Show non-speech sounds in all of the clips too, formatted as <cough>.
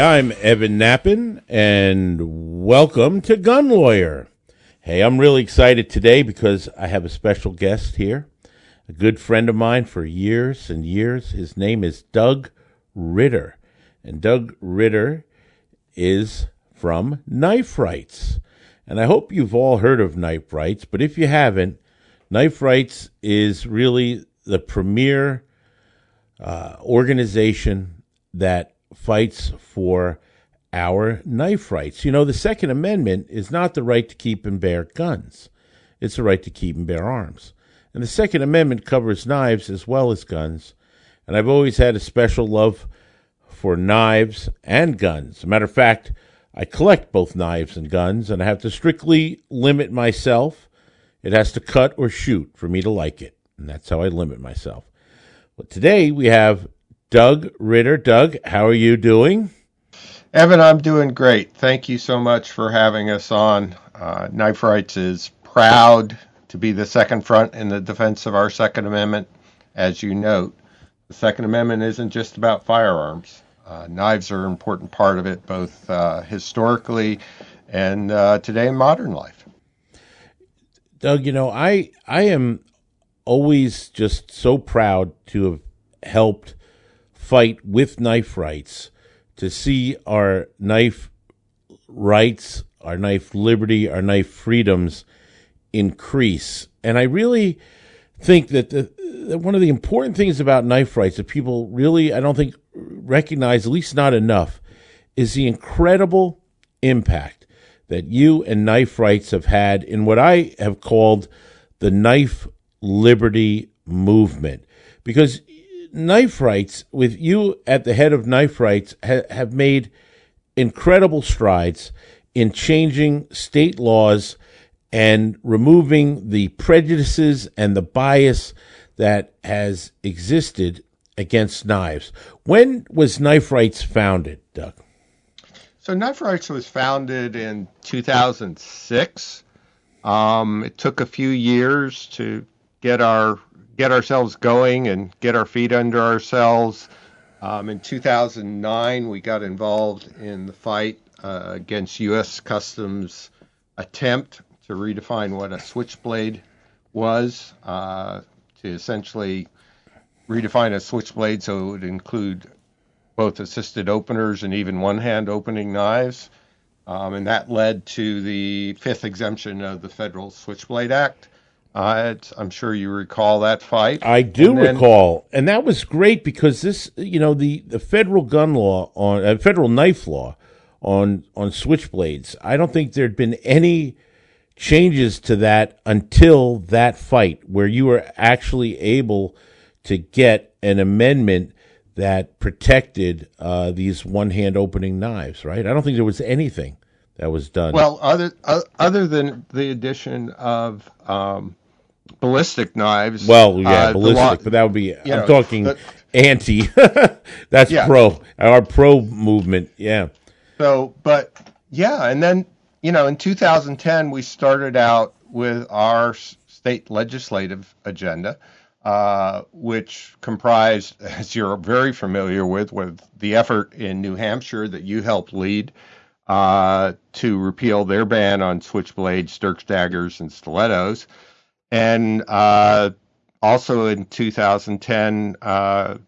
I'm Evan Nappen, and welcome to Gun Lawyer. Hey, I'm really excited today because I have a special guest here, a good friend of mine for years and years. His name is Doug Ritter, and Doug Ritter is from Knife Rights. And I hope you've all heard of Knife Rights, but if you haven't, Knife Rights is really the premier uh, organization that fights for our knife rights. You know, the Second Amendment is not the right to keep and bear guns, it's the right to keep and bear arms. And the Second Amendment covers knives as well as guns. And I've always had a special love for knives and guns. As a matter of fact, I collect both knives and guns, and I have to strictly limit myself. It has to cut or shoot for me to like it. And that's how I limit myself. But today we have Doug Ritter. Doug, how are you doing? Evan, I'm doing great. Thank you so much for having us on. Uh, Knife Rights is proud to be the second front in the defense of our Second Amendment. As you note, the Second Amendment isn't just about firearms. Uh, knives are an important part of it, both uh, historically and uh, today in modern life. Doug, you know, I I am always just so proud to have helped fight with knife rights to see our knife rights, our knife liberty, our knife freedoms increase. And I really think that, the, that one of the important things about knife rights that people really, I don't think, recognize, at least not enough, is the incredible impact that you and knife rights have had in what I have called the knife liberty movement. Because knife rights, with you at the head of knife rights, ha- have made incredible strides in changing state laws and removing the prejudices and the bias that has existed against knives. When was Knife Rights founded, Doug? So, Knife Rights was founded in 2006. Um, it took a few years to get our get ourselves going and get our feet under ourselves. Um, in 2009, we got involved in the fight uh, against U.S. Customs attempt to redefine what a switchblade was, uh, to essentially redefine a switchblade so it would include both assisted openers and even one hand opening knives. Um, and that led to the fifth exemption of the Federal Switchblade Act. Uh, I'm sure you recall that fight. I do and then, recall, and that was great because this, you know, the, the federal gun law on uh, federal knife law on on switchblades. I don't think there'd been any changes to that until that fight, where you were actually able to get an amendment that protected uh, these one hand opening knives. Right? I don't think there was anything that was done. Well, other uh, other than the addition of um, ballistic knives. Well, yeah, uh, ballistic, but that would be. I'm know, talking the, anti. <laughs> That's yeah. pro. Our pro movement. Yeah. So, but yeah, and then you know, in 2010, we started out with our state legislative agenda, uh, which comprised, <laughs> as you're very familiar with, with the effort in New Hampshire that you helped lead. Uh, to repeal their ban on switchblades, dirks, daggers, and stilettos. And uh, also in 2010, uh,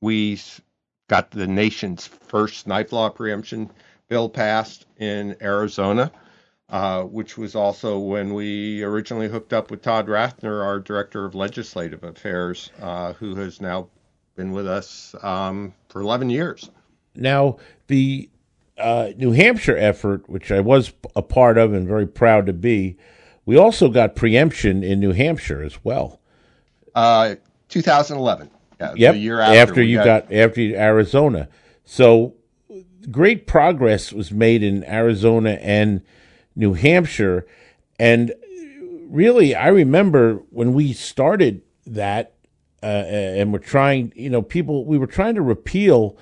we got the nation's first knife law preemption bill passed in Arizona, uh, which was also when we originally hooked up with Todd Rathner, our director of legislative affairs, uh, who has now been with us um, for 11 years. Now, the uh, New Hampshire effort, which I was a part of and very proud to be, we also got preemption in New Hampshire as well. Uh, 2011. Yeah, yep. year after, after you got, got after Arizona. So great progress was made in Arizona and New Hampshire, and really, I remember when we started that, uh, and we're trying. You know, people we were trying to repeal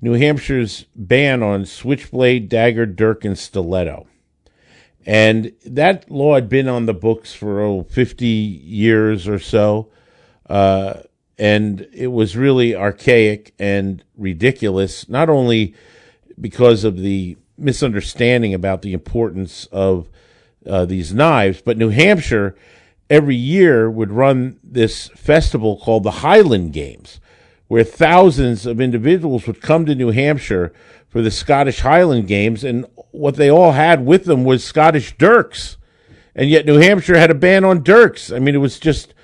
New Hampshire's ban on switchblade, dagger, dirk, and stiletto. And that law had been on the books for oh, 50 years or so. Uh, and it was really archaic and ridiculous, not only because of the misunderstanding about the importance of uh, these knives. But New Hampshire every year would run this festival called the Highland Games, where thousands of individuals would come to New Hampshire for the Scottish Highland Games, and what they all had with them was Scottish dirks. And yet New Hampshire had a ban on dirks. I mean, it was just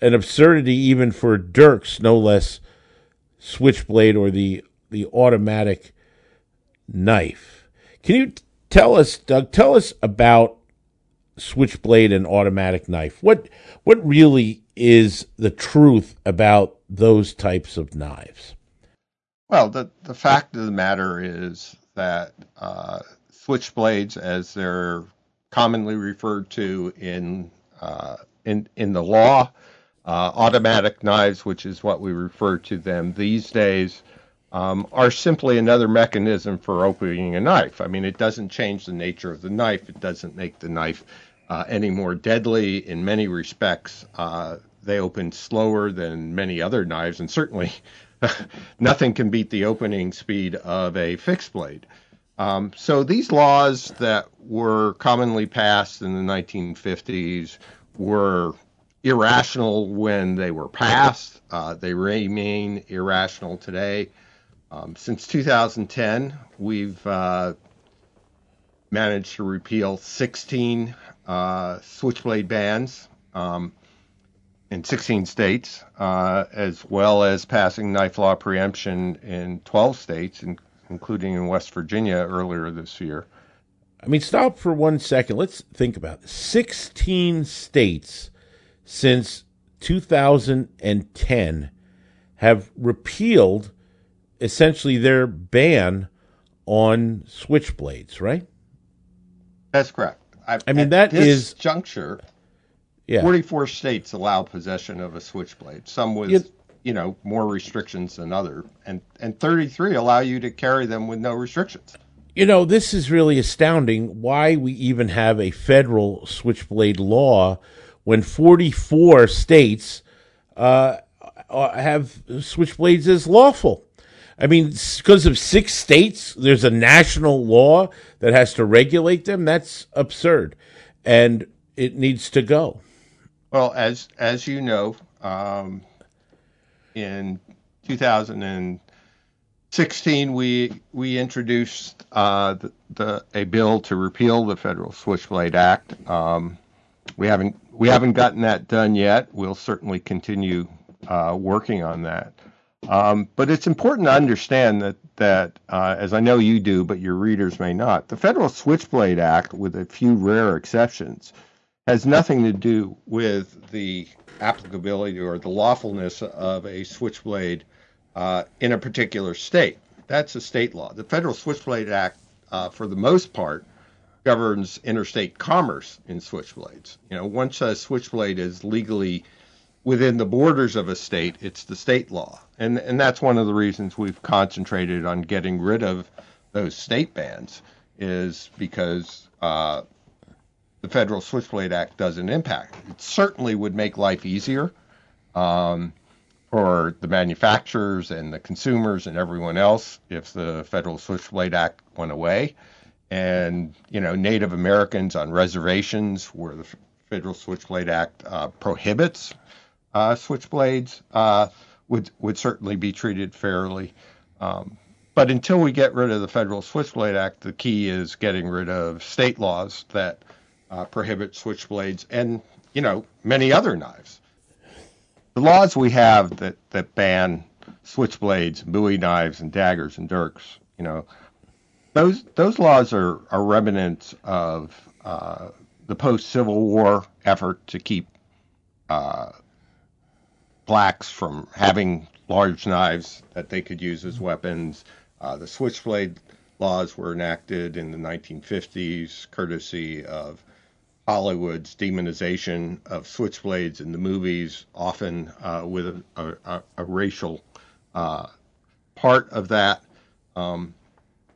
an absurdity even for dirks, no less switchblade or the the automatic knife. Can you tell us, Doug, tell us about switchblade and automatic knife. What what really is the truth about those types of knives? Well, the the fact of the matter is that uh, switchblades, as they're commonly referred to in uh, in in the law, uh, automatic knives, which is what we refer to them these days, um, are simply another mechanism for opening a knife. I mean, it doesn't change the nature of the knife. It doesn't make the knife uh, any more deadly. In many respects, uh, they open slower than many other knives, and certainly <laughs> nothing can beat the opening speed of a fixed blade. Um, so these laws that were commonly passed in the 1950s were irrational when they were passed. Uh, they remain irrational today. Um, since 2010, we've uh, managed to repeal 16 uh, switchblade bans um, in 16 states, uh, as well as passing knife law preemption in 12 states, in, including in West Virginia earlier this year. I mean, stop for one second. Let's think about this. 16 states since 2010 have repealed essentially their ban on switchblades, right? That's correct. I, I mean, that is juncture. Yeah. 44 states allow possession of a switchblade. Some with, you, you know, more restrictions than other, and and 33 allow you to carry them with no restrictions. You know, this is really astounding. Why we even have a federal switchblade law when 44 states uh, uh have switchblades as lawful. I mean, because of six states, there's a national law that has to regulate them. That's absurd, and it needs to go. Well, as as you know, um, in 2016, we we introduced uh, the, the, a bill to repeal the Federal Switchblade Act. Um, we haven't we haven't gotten that done yet. We'll certainly continue uh, working on that. Um, but it's important to understand that that uh, as I know you do, but your readers may not, the Federal Switchblade Act, with a few rare exceptions, has nothing to do with the applicability or the lawfulness of a switchblade uh, in a particular state. That's a state law. The Federal Switchblade Act, uh, for the most part, governs interstate commerce in switchblades. You know, once a switchblade is legally within the borders of a state, it's the state law. And and that's one of the reasons we've concentrated on getting rid of those state bans is because uh, the Federal Switchblade Act doesn't impact. It certainly would make life easier um, for the manufacturers and the consumers and everyone else if the Federal Switchblade Act went away. And you know, Native Americans on reservations where the Federal Switchblade Act uh, prohibits switchblades uh, would would certainly be treated fairly. Um, but until we get rid of the Federal Switchblade Act, the key is getting rid of state laws that uh, prohibit switchblades and you know many other knives. The laws we have that that ban switchblades, Bowie knives, and daggers and dirks, you know, those those laws are, are remnants of uh, the post Civil War effort to keep uh, blacks from having large knives that they could use as weapons. Uh, the switchblade laws were enacted in the 1950s, courtesy of Hollywood's demonization of switchblades in the movies, often uh, with a, a, a racial uh, part of that. Um,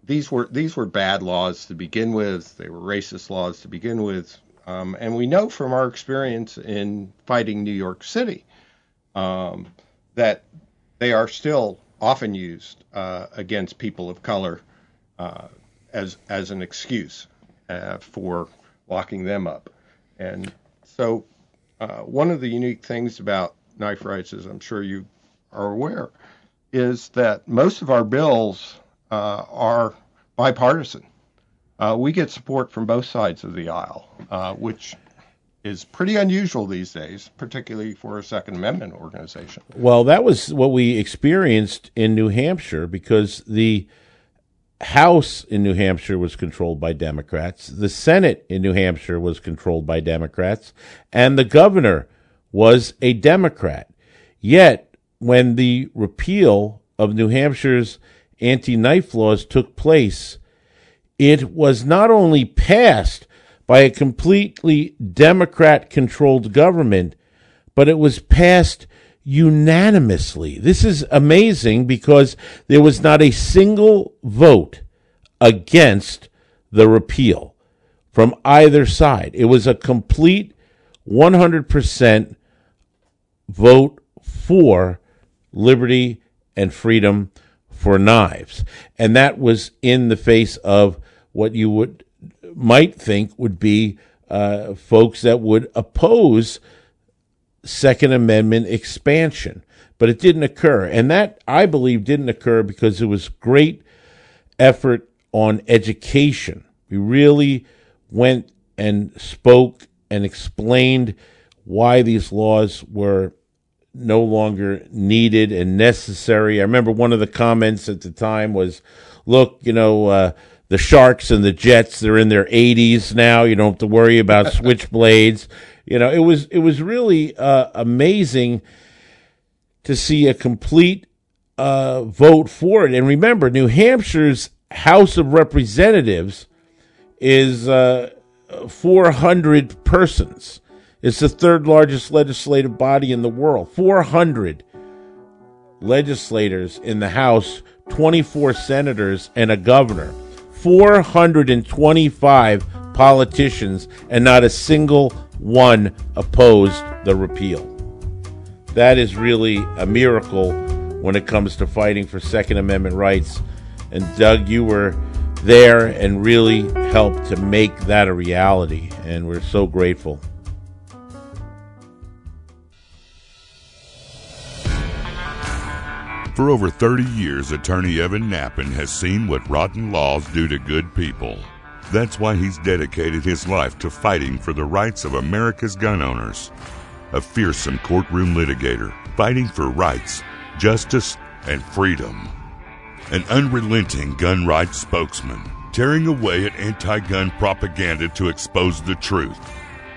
these were these were bad laws to begin with. They were racist laws to begin with, um, and we know from our experience in fighting New York City um, that they are still often used uh, against people of color uh, as as an excuse uh, for locking them up. And so, uh, one of the unique things about knife rights, as I'm sure you are aware, is that most of our bills uh, are bipartisan. Uh, we get support from both sides of the aisle, which is pretty unusual these days, particularly for a Second Amendment organization. Well, that was what we experienced in New Hampshire because the House in New Hampshire was controlled by Democrats, the Senate in New Hampshire was controlled by Democrats, and the governor was a Democrat. Yet, when the repeal of New Hampshire's anti knife laws took place, it was not only passed by a completely Democrat controlled government, but it was passed unanimously. This is amazing because there was not a single vote against the repeal from either side. It was a complete 100% vote for liberty and freedom for knives. And that was in the face of what you would might think would be uh, folks that would oppose Second Amendment expansion. But it didn't occur. And that, I believe, didn't occur because it was great effort on education. We really went and spoke and explained why these laws were no longer needed and necessary. I remember one of the comments at the time was, look, you know, uh, the Sharks and the Jets, they're in their 80s now. You don't have to worry about <laughs> switchblades. You know, it was it was really uh, amazing to see a complete uh, vote for it. And remember, New Hampshire's House of Representatives is uh, 400 persons. It's the third largest legislative body in the world. 400 legislators in the House, 24 senators, and a governor. 425 politicians, and not a single one opposed the repeal. That is really a miracle when it comes to fighting for Second Amendment rights. And Doug, you were there and really helped to make that a reality, and we're so grateful. For over 30 years, attorney Evan Nappen has seen what rotten laws do to good people. That's why he's dedicated his life to fighting for the rights of America's gun owners. A fearsome courtroom litigator, fighting for rights, justice, and freedom. An unrelenting gun rights spokesman, tearing away at anti gun propaganda to expose the truth.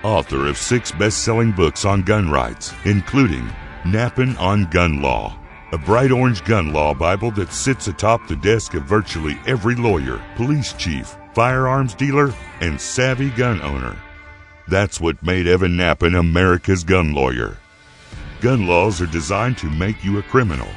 Author of six best selling books on gun rights, including Nappen on Gun Law a bright orange gun law Bible that sits atop the desk of virtually every lawyer, police chief, firearms dealer, and savvy gun owner. That's what made Evan Nappen America's gun lawyer. Gun laws are designed to make you a criminal.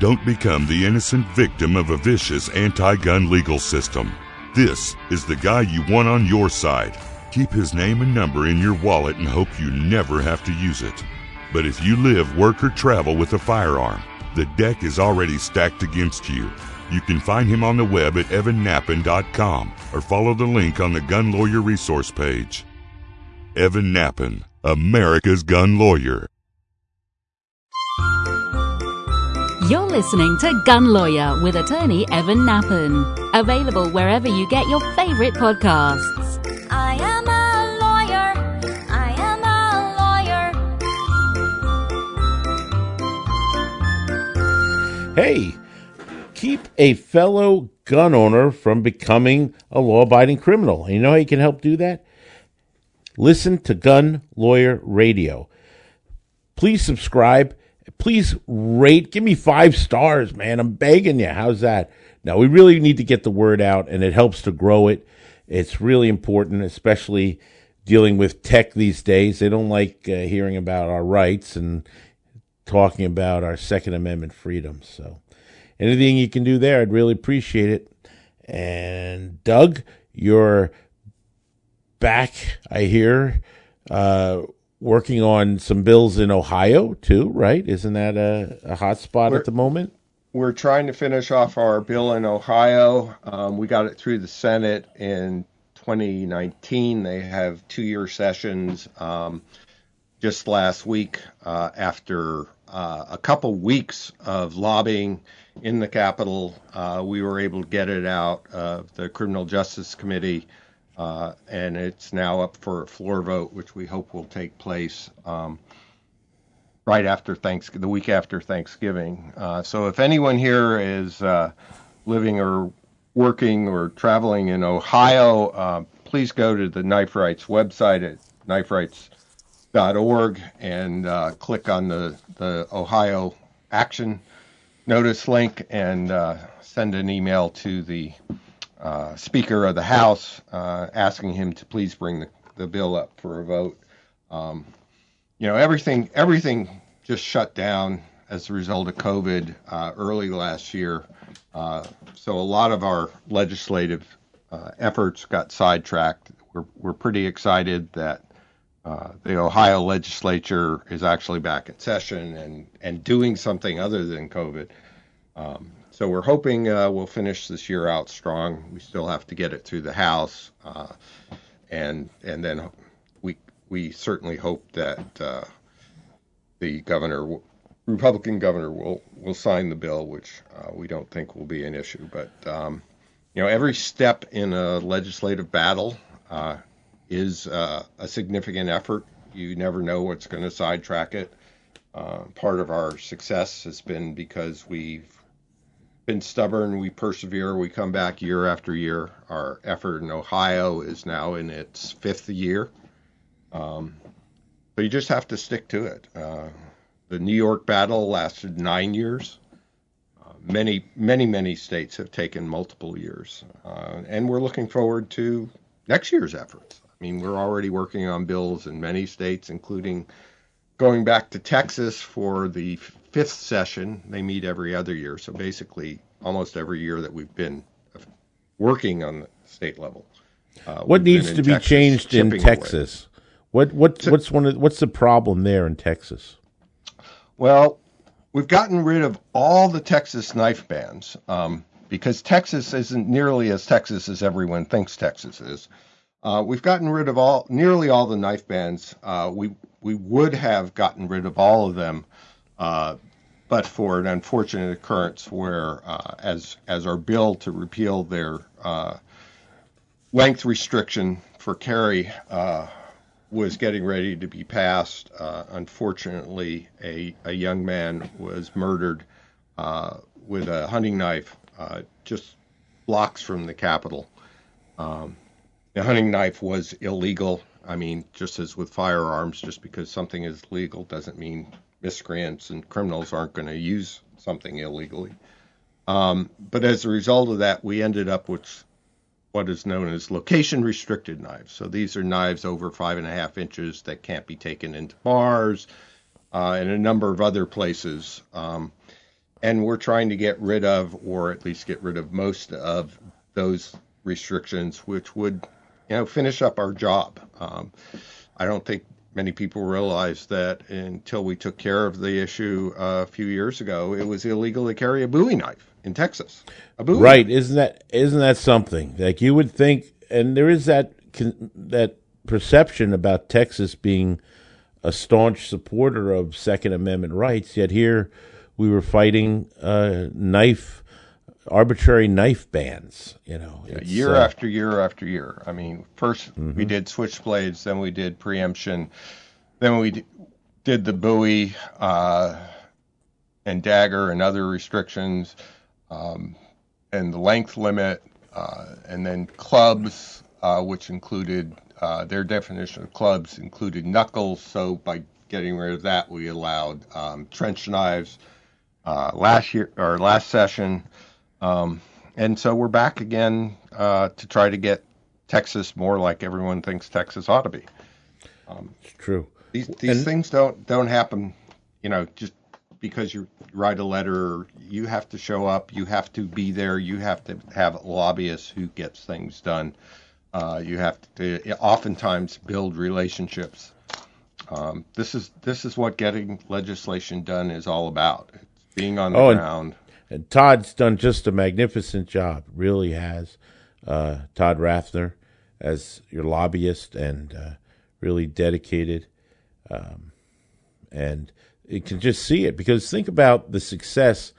Don't become the innocent victim of a vicious anti gun legal system. This is the guy you want on your side. Keep his name and number in your wallet and hope you never have to use it. But if you live, work, or travel with a firearm, the deck is already stacked against you. You can find him on the web at evannappen.com or follow the link on the Gun Lawyer resource page. Evan Nappen, America's gun lawyer. You're listening to Gun Lawyer with attorney Evan Nappen. Available wherever you get your favorite podcasts. Hey, keep a fellow gun owner from becoming a law abiding criminal. And you know how you can help do that? Listen to Gun Lawyer Radio. Please subscribe. Please rate. Give me five stars, man. I'm begging you. How's that? Now, we really need to get the word out, and it helps to grow it. It's really important, especially dealing with tech these days. They don't like uh, hearing about our rights and talking about our Second Amendment freedoms. So, anything you can do there, I'd really appreciate it. And Doug, you're back, I hear, uh, working on some bills in Ohio too, right? Isn't that a, a hot spot We're- at the moment? we're trying to finish off our bill in Ohio. Um, we got it through the Senate in 2019. They have two-year sessions. Um, just last week, uh, after uh, a couple weeks of lobbying in the Capitol, uh, we were able to get it out of the Criminal Justice Committee, uh, and it's now up for a floor vote, which we hope will take place um, right after Thanks, the week after Thanksgiving. Uh, so if anyone here is uh, living or working or traveling in Ohio, uh, please go to the Knife Rights website at kniferights.org and uh, click on the, the Ohio Action Notice link and uh, send an email to the uh, Speaker of the House uh, asking him to please bring the, the bill up for a vote. Um, you know, everything everything just shut down as a result of COVID uh, early last year. Uh, so a lot of our legislative efforts got sidetracked. We're, we're pretty excited that uh, the Ohio legislature is actually back in session and, and doing something other than COVID. Um, so we're hoping uh, we'll finish this year out strong. We still have to get it through the House, uh, and and then we we certainly hope that uh, the governor, Republican governor, will will sign the bill, which uh, we don't think will be an issue. But um, you know, every step in a legislative battle is uh, a significant effort. You never know what's going to sidetrack it. Uh, part of our success has been because we've been stubborn, we persevere, we come back year after year. Our effort in Ohio is now in its fifth year. Um, but you just have to stick to it. Uh, the New York battle lasted nine years. Uh, many, many, many states have taken multiple years. Uh, and we're looking forward to next year's efforts. I mean, we're already working on bills in many states, including going back to Texas for the fifth session. They meet every other year. So basically, almost every year that we've been working on the state level. Uh, What needs to be Texas, changed in chipping away. Texas? What what what's one of, what's the problem there in Texas? Well, we've gotten rid of all the Texas knife bans um, because Texas isn't nearly as Texas as everyone thinks Texas is. Uh, we've gotten rid of all nearly all the knife bans. Uh, we we would have gotten rid of all of them, uh, but for an unfortunate occurrence where, uh, as as our bill to repeal their uh, length restriction for carry uh, was getting ready to be passed. Unfortunately, a, a young man was murdered with a hunting knife just blocks from the Capitol. Um, the hunting knife was illegal. I mean, just as with firearms, just because something is legal doesn't mean miscreants and criminals aren't going to use something illegally. Um, but as a result of that, we ended up with what is known as location restricted knives. So these are knives over five and a half inches that can't be taken into bars uh, and a number of other places. Um, and we're trying to get rid of, or at least get rid of most of those restrictions, which would, you know, finish up our job. Um, I don't think many people realize that until we took care of the issue uh, a few years ago, it was illegal to carry a Bowie knife in Texas. A Bowie Right? Isn't that isn't that something? Like you would think, and there is that that perception about Texas being a staunch supporter of Second Amendment rights. Yet here we were fighting uh, knife arbitrary knife bans. You know, year uh, after year after year. I mean, 1st we did switchblades, then we did preemption, then we d- did the Bowie uh, and dagger and other restrictions, um, and the length limit, uh, and then clubs, uh, which included uh, their definition of clubs included knuckles. So by getting rid of that, we allowed um, trench knives. Uh, last year or last session, um, and so we're back again uh, to try to get Texas more like everyone thinks Texas ought to be. It's true. These these And- things don't don't happen, you know, just because you write a letter. You have to show up. You have to be there. You have to have lobbyists who gets things done. Uh, you have to oftentimes build relationships. Um, this is this is what getting legislation done is all about. It's being on the Oh, ground. And Todd's done just a magnificent job, really has. Uh, Todd Rathner as your lobbyist and uh, really dedicated. Um, and you can just see it because think about the success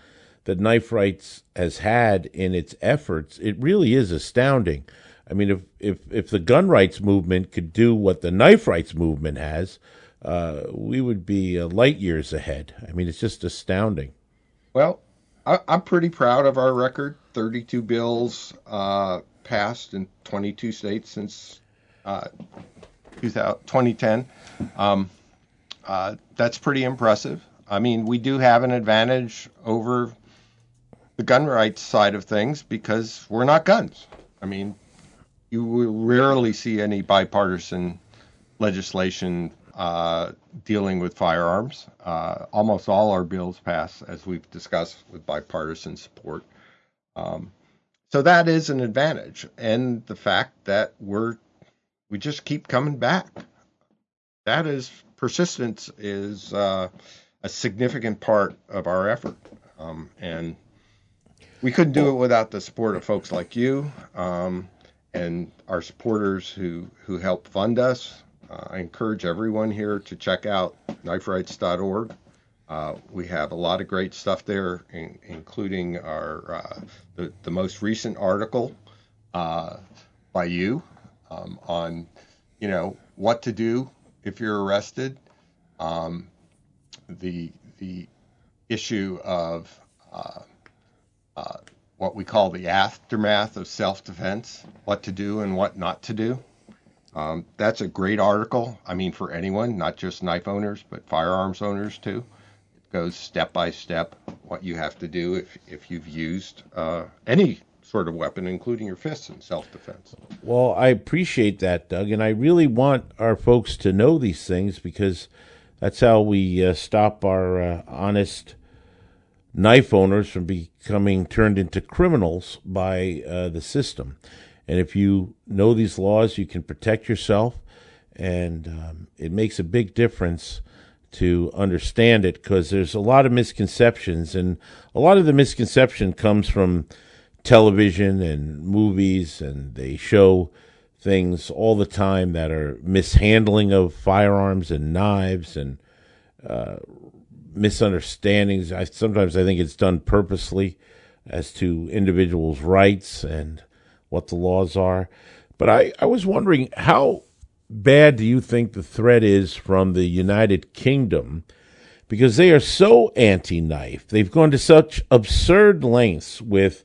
that Knife Rights has had in its efforts. It really is astounding. I mean, if if if the gun rights movement could do what the knife rights movement has, uh, we would be uh, light years ahead. I mean, it's just astounding. Well, I, I'm pretty proud of our record. 32 bills uh, passed in 22 states since uh, 2010. Um, uh, that's pretty impressive. I mean, we do have an advantage over the gun rights side of things because we're not guns. I mean, you will rarely see any bipartisan legislation uh, dealing with firearms. Uh, almost all our bills pass, as we've discussed, with bipartisan support. Um, so that is an advantage, and the fact that we're we just keep coming back. That is persistence is uh, a significant part of our effort, um, and we couldn't do it without the support of folks like you um, and our supporters who who help fund us. Uh, I encourage everyone here to check out kniferights.org. Uh, we have a lot of great stuff there, in, including our uh, the, the most recent article uh, by you um, on you know what to do if you're arrested, um, the the issue of uh, uh, what we call the aftermath of self-defense, what to do and what not to do. Um, that's a great article. I mean, for anyone, not just knife owners, but firearms owners too. It goes step by step what you have to do if if you've used uh, any sort of weapon, including your fists in self-defense. Well, I appreciate that, Doug, and I really want our folks to know these things because that's how we uh, stop our uh, honest knife owners from becoming turned into criminals by uh, the system. And if you know these laws, you can protect yourself, and um, it makes a big difference to understand it because there's a lot of misconceptions, and a lot of the misconception comes from television and movies, and they show things all the time that are mishandling of firearms and knives and uh, misunderstandings. I, sometimes I think it's done purposely as to individuals' rights and what the laws are. But I, I was wondering how bad do you think the threat is from the United Kingdom? Because they are so anti knife. They've gone to such absurd lengths with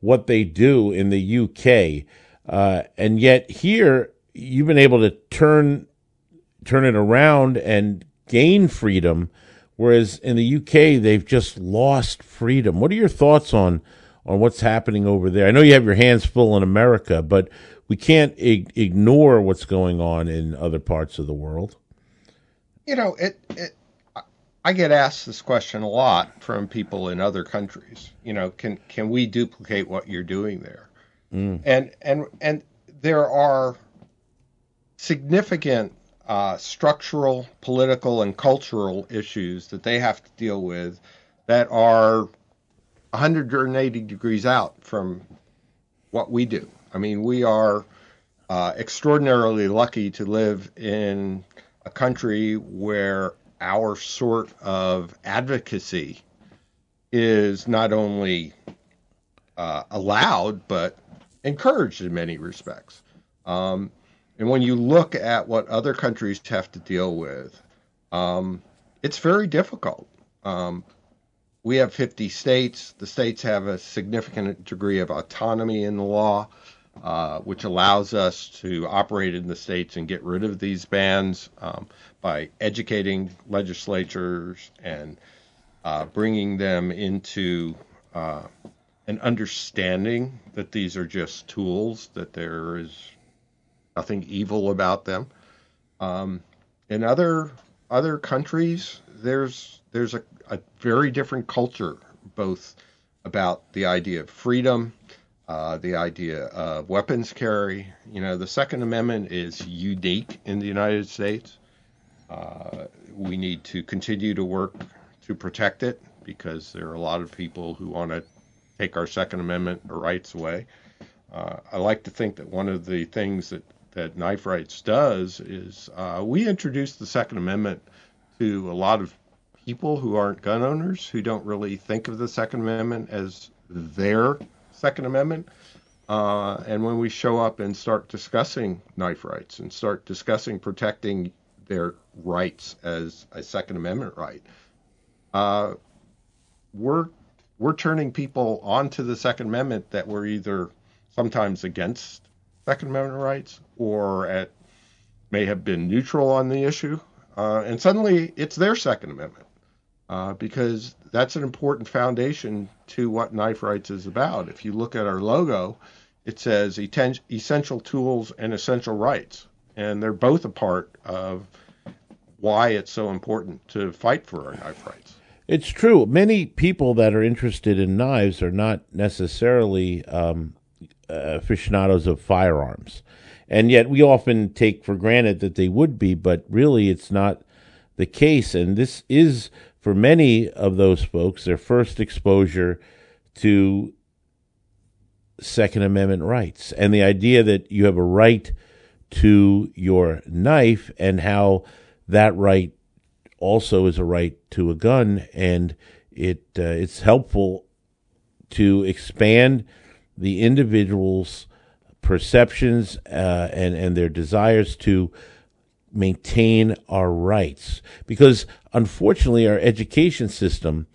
what they do in the UK. Uh, and yet here you've been able to turn turn it around and gain freedom whereas in the UK they've just lost freedom. What are your thoughts on on what's happening over there? I know you have your hands full in America, but we can't ig- ignore what's going on in other parts of the world. You know, it, it I get asked this question a lot from people in other countries. You know, can can we duplicate what you're doing there? Mm. And and and there are significant uh, structural, political, and cultural issues that they have to deal with that are 180 degrees out from what we do. I mean, we are uh, extraordinarily lucky to live in a country where our sort of advocacy is not only uh, allowed but encouraged in many respects. Um, and when you look at what other countries have to deal with, um, it's very difficult. Um, we have 50 states. The states have a significant degree of autonomy in the law, uh, which allows us to operate in the states and get rid of these bans um, by educating legislatures and uh, bringing them into uh, an understanding that these are just tools, that there is nothing evil about them. Um, in other other countries, there's there's a, a very different culture, both about the idea of freedom, uh, the idea of weapons carry. You know, the Second Amendment is unique in the United States. Uh, we need to continue to work to protect it, because there are a lot of people who want to take our Second Amendment rights away. Uh, I like to think that one of the things that, that Knife Rights does is uh, we introduce the Second Amendment to a lot of people who aren't gun owners, who don't really think of the Second Amendment as their Second Amendment. Uh, and when we show up and start discussing knife rights and start discussing protecting their rights as a Second Amendment right, uh, we're we're turning people onto the Second Amendment that were either sometimes against Second Amendment rights or at may have been neutral on the issue, uh, and suddenly it's their Second Amendment uh, because that's an important foundation to what knife rights is about. If you look at our logo, it says essential tools and essential rights, and they're both a part of why it's so important to fight for our knife rights. It's true. Many people that are interested in knives are not necessarily um, aficionados of firearms. And yet we often take for granted that they would be, but really it's not the case. And this is, for many of those folks, their first exposure to Second Amendment rights and the idea that you have a right to your knife and how that right also is a right to a gun. And it uh, it's helpful to expand the individual's perceptions uh, and and their desires to maintain our rights. Because unfortunately our education system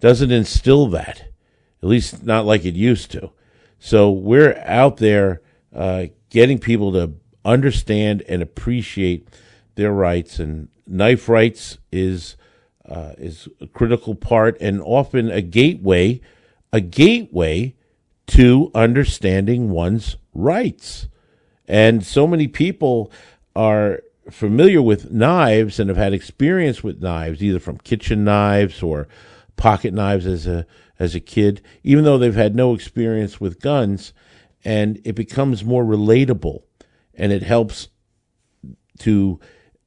doesn't instill that at least not like it used to. So we're out there uh, getting people to understand and appreciate their rights and knife rights is uh, is a critical part and often a gateway a gateway to understanding one's rights. And so many people are familiar with knives and have had experience with knives, either from kitchen knives or pocket knives as a as a kid, even though they've had no experience with guns, and it becomes more relatable and it helps to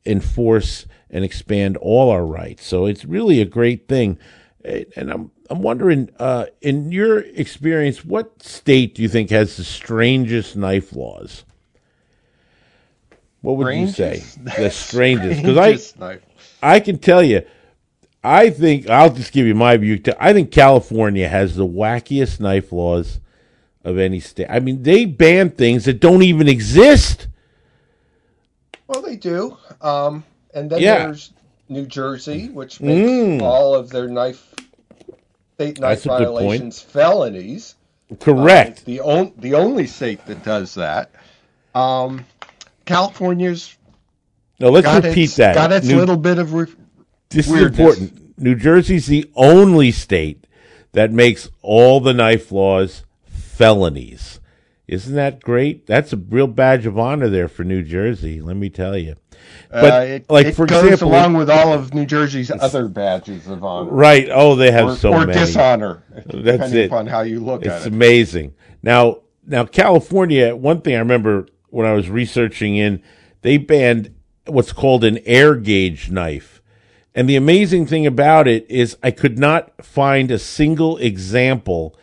enforce and expand all our rights. So it's really a great thing. And I'm I'm wondering, uh, in your experience, what state do you think has the strangest knife laws? What would strangest? you say? The <laughs> strangest, because I, I can tell you, I think I'll just give you my view. I think California has the wackiest knife laws of any state. I mean, they ban things that don't even exist. Well, they do. Um, and then Yeah. there's New Jersey, which makes Mm. all of their knife state knife That's a good point. violations felonies. Correct. Uh, the on, the only state that does that. Um, California's now let's repeat its, that. got its New- little bit of re- This weirdness. is important. New Jersey's the only state that makes all the knife laws felonies. Isn't that great? That's a real badge of honor there for New Jersey, let me tell you. But uh, it, like it for goes example, along with all of New Jersey's other badges of honor right? Oh, they have or, so or many. dishonor, <laughs> That's depending it. upon how you look It's at it. It's amazing. Now, now California. One thing I remember when I was researching in, they banned what's called an air gauge knife, and the amazing thing about it is I could not find a single example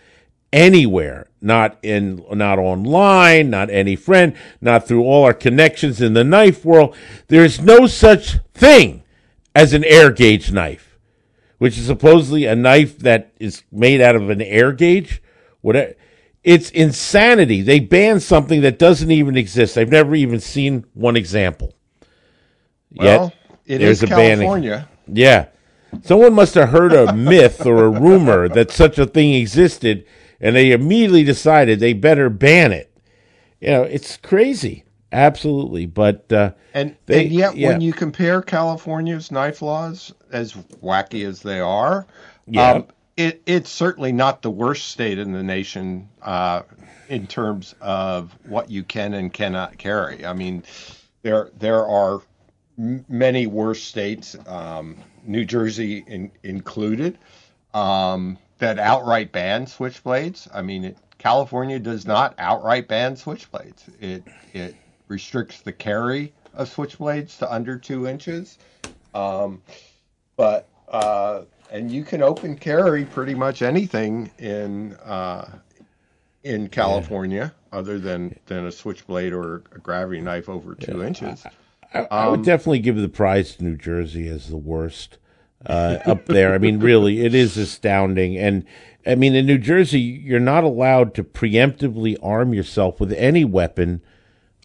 anywhere. Not in, not online, not any friend, not through all our connections in the knife world. There is no such thing as an air gauge knife which is supposedly a knife that is made out of an air gauge. Whatever. It's insanity. They ban something that doesn't even exist. I've never even seen one example. well, it there's is a banning. California. Yeah. Someone must have heard a myth or a rumor that such a thing existed, and they immediately decided they better ban it. You know, it's crazy. Absolutely. But uh, And, They- and yet, yeah. when you compare California's knife laws, as wacky as they are, Yeah. um, it, it's certainly not the worst state in the nation uh, in terms of what you can and cannot carry. I mean, there there are m- many worse states, um, New Jersey in, included, um, that outright ban switchblades. I mean, it, California does not outright ban switchblades. It it restricts the carry of switchblades to under two inches. Um, but uh, and you can open carry pretty much anything in uh, in California, other than than a switchblade or a gravity knife over two inches. I, I Um, would definitely give the prize to New Jersey as the worst uh, up there. I mean, really, it is astounding. And I mean, in New Jersey, you're not allowed to preemptively arm yourself with any weapon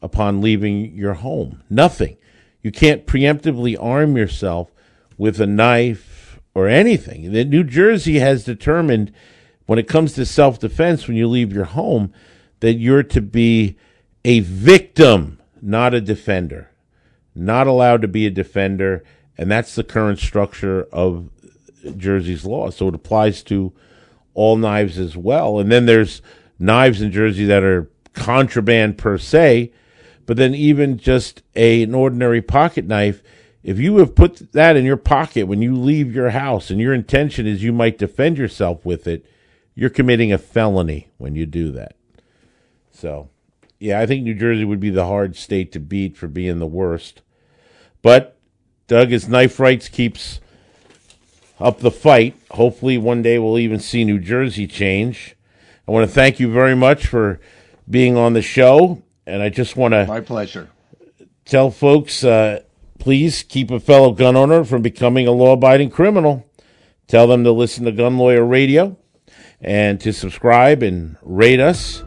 upon leaving your home. Nothing. You can't preemptively arm yourself with a knife or anything. The New Jersey has determined when it comes to self defense when you leave your home that you're to be a victim, not a defender. Not allowed to be a defender, and that's the current structure of Jersey's law. So it applies to all knives as well. And then there's knives in Jersey that are contraband per se, but then even just a, an ordinary pocket knife, if you have put that in your pocket when you leave your house and your intention is you might defend yourself with it, you're committing a felony when you do that. So, yeah, I think New Jersey would be the hard state to beat for being the worst. But Doug, as knife rights keeps up the fight, hopefully one day we'll even see New Jersey change. I want to thank you very much for being on the show, and I just want to My pleasure. tell folks uh, please keep a fellow gun owner from becoming a law abiding criminal. Tell them to listen to Gun Lawyer Radio and to subscribe and rate us.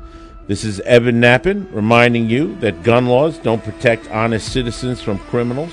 This is Evan Nappen reminding you that gun laws don't protect honest citizens from criminals,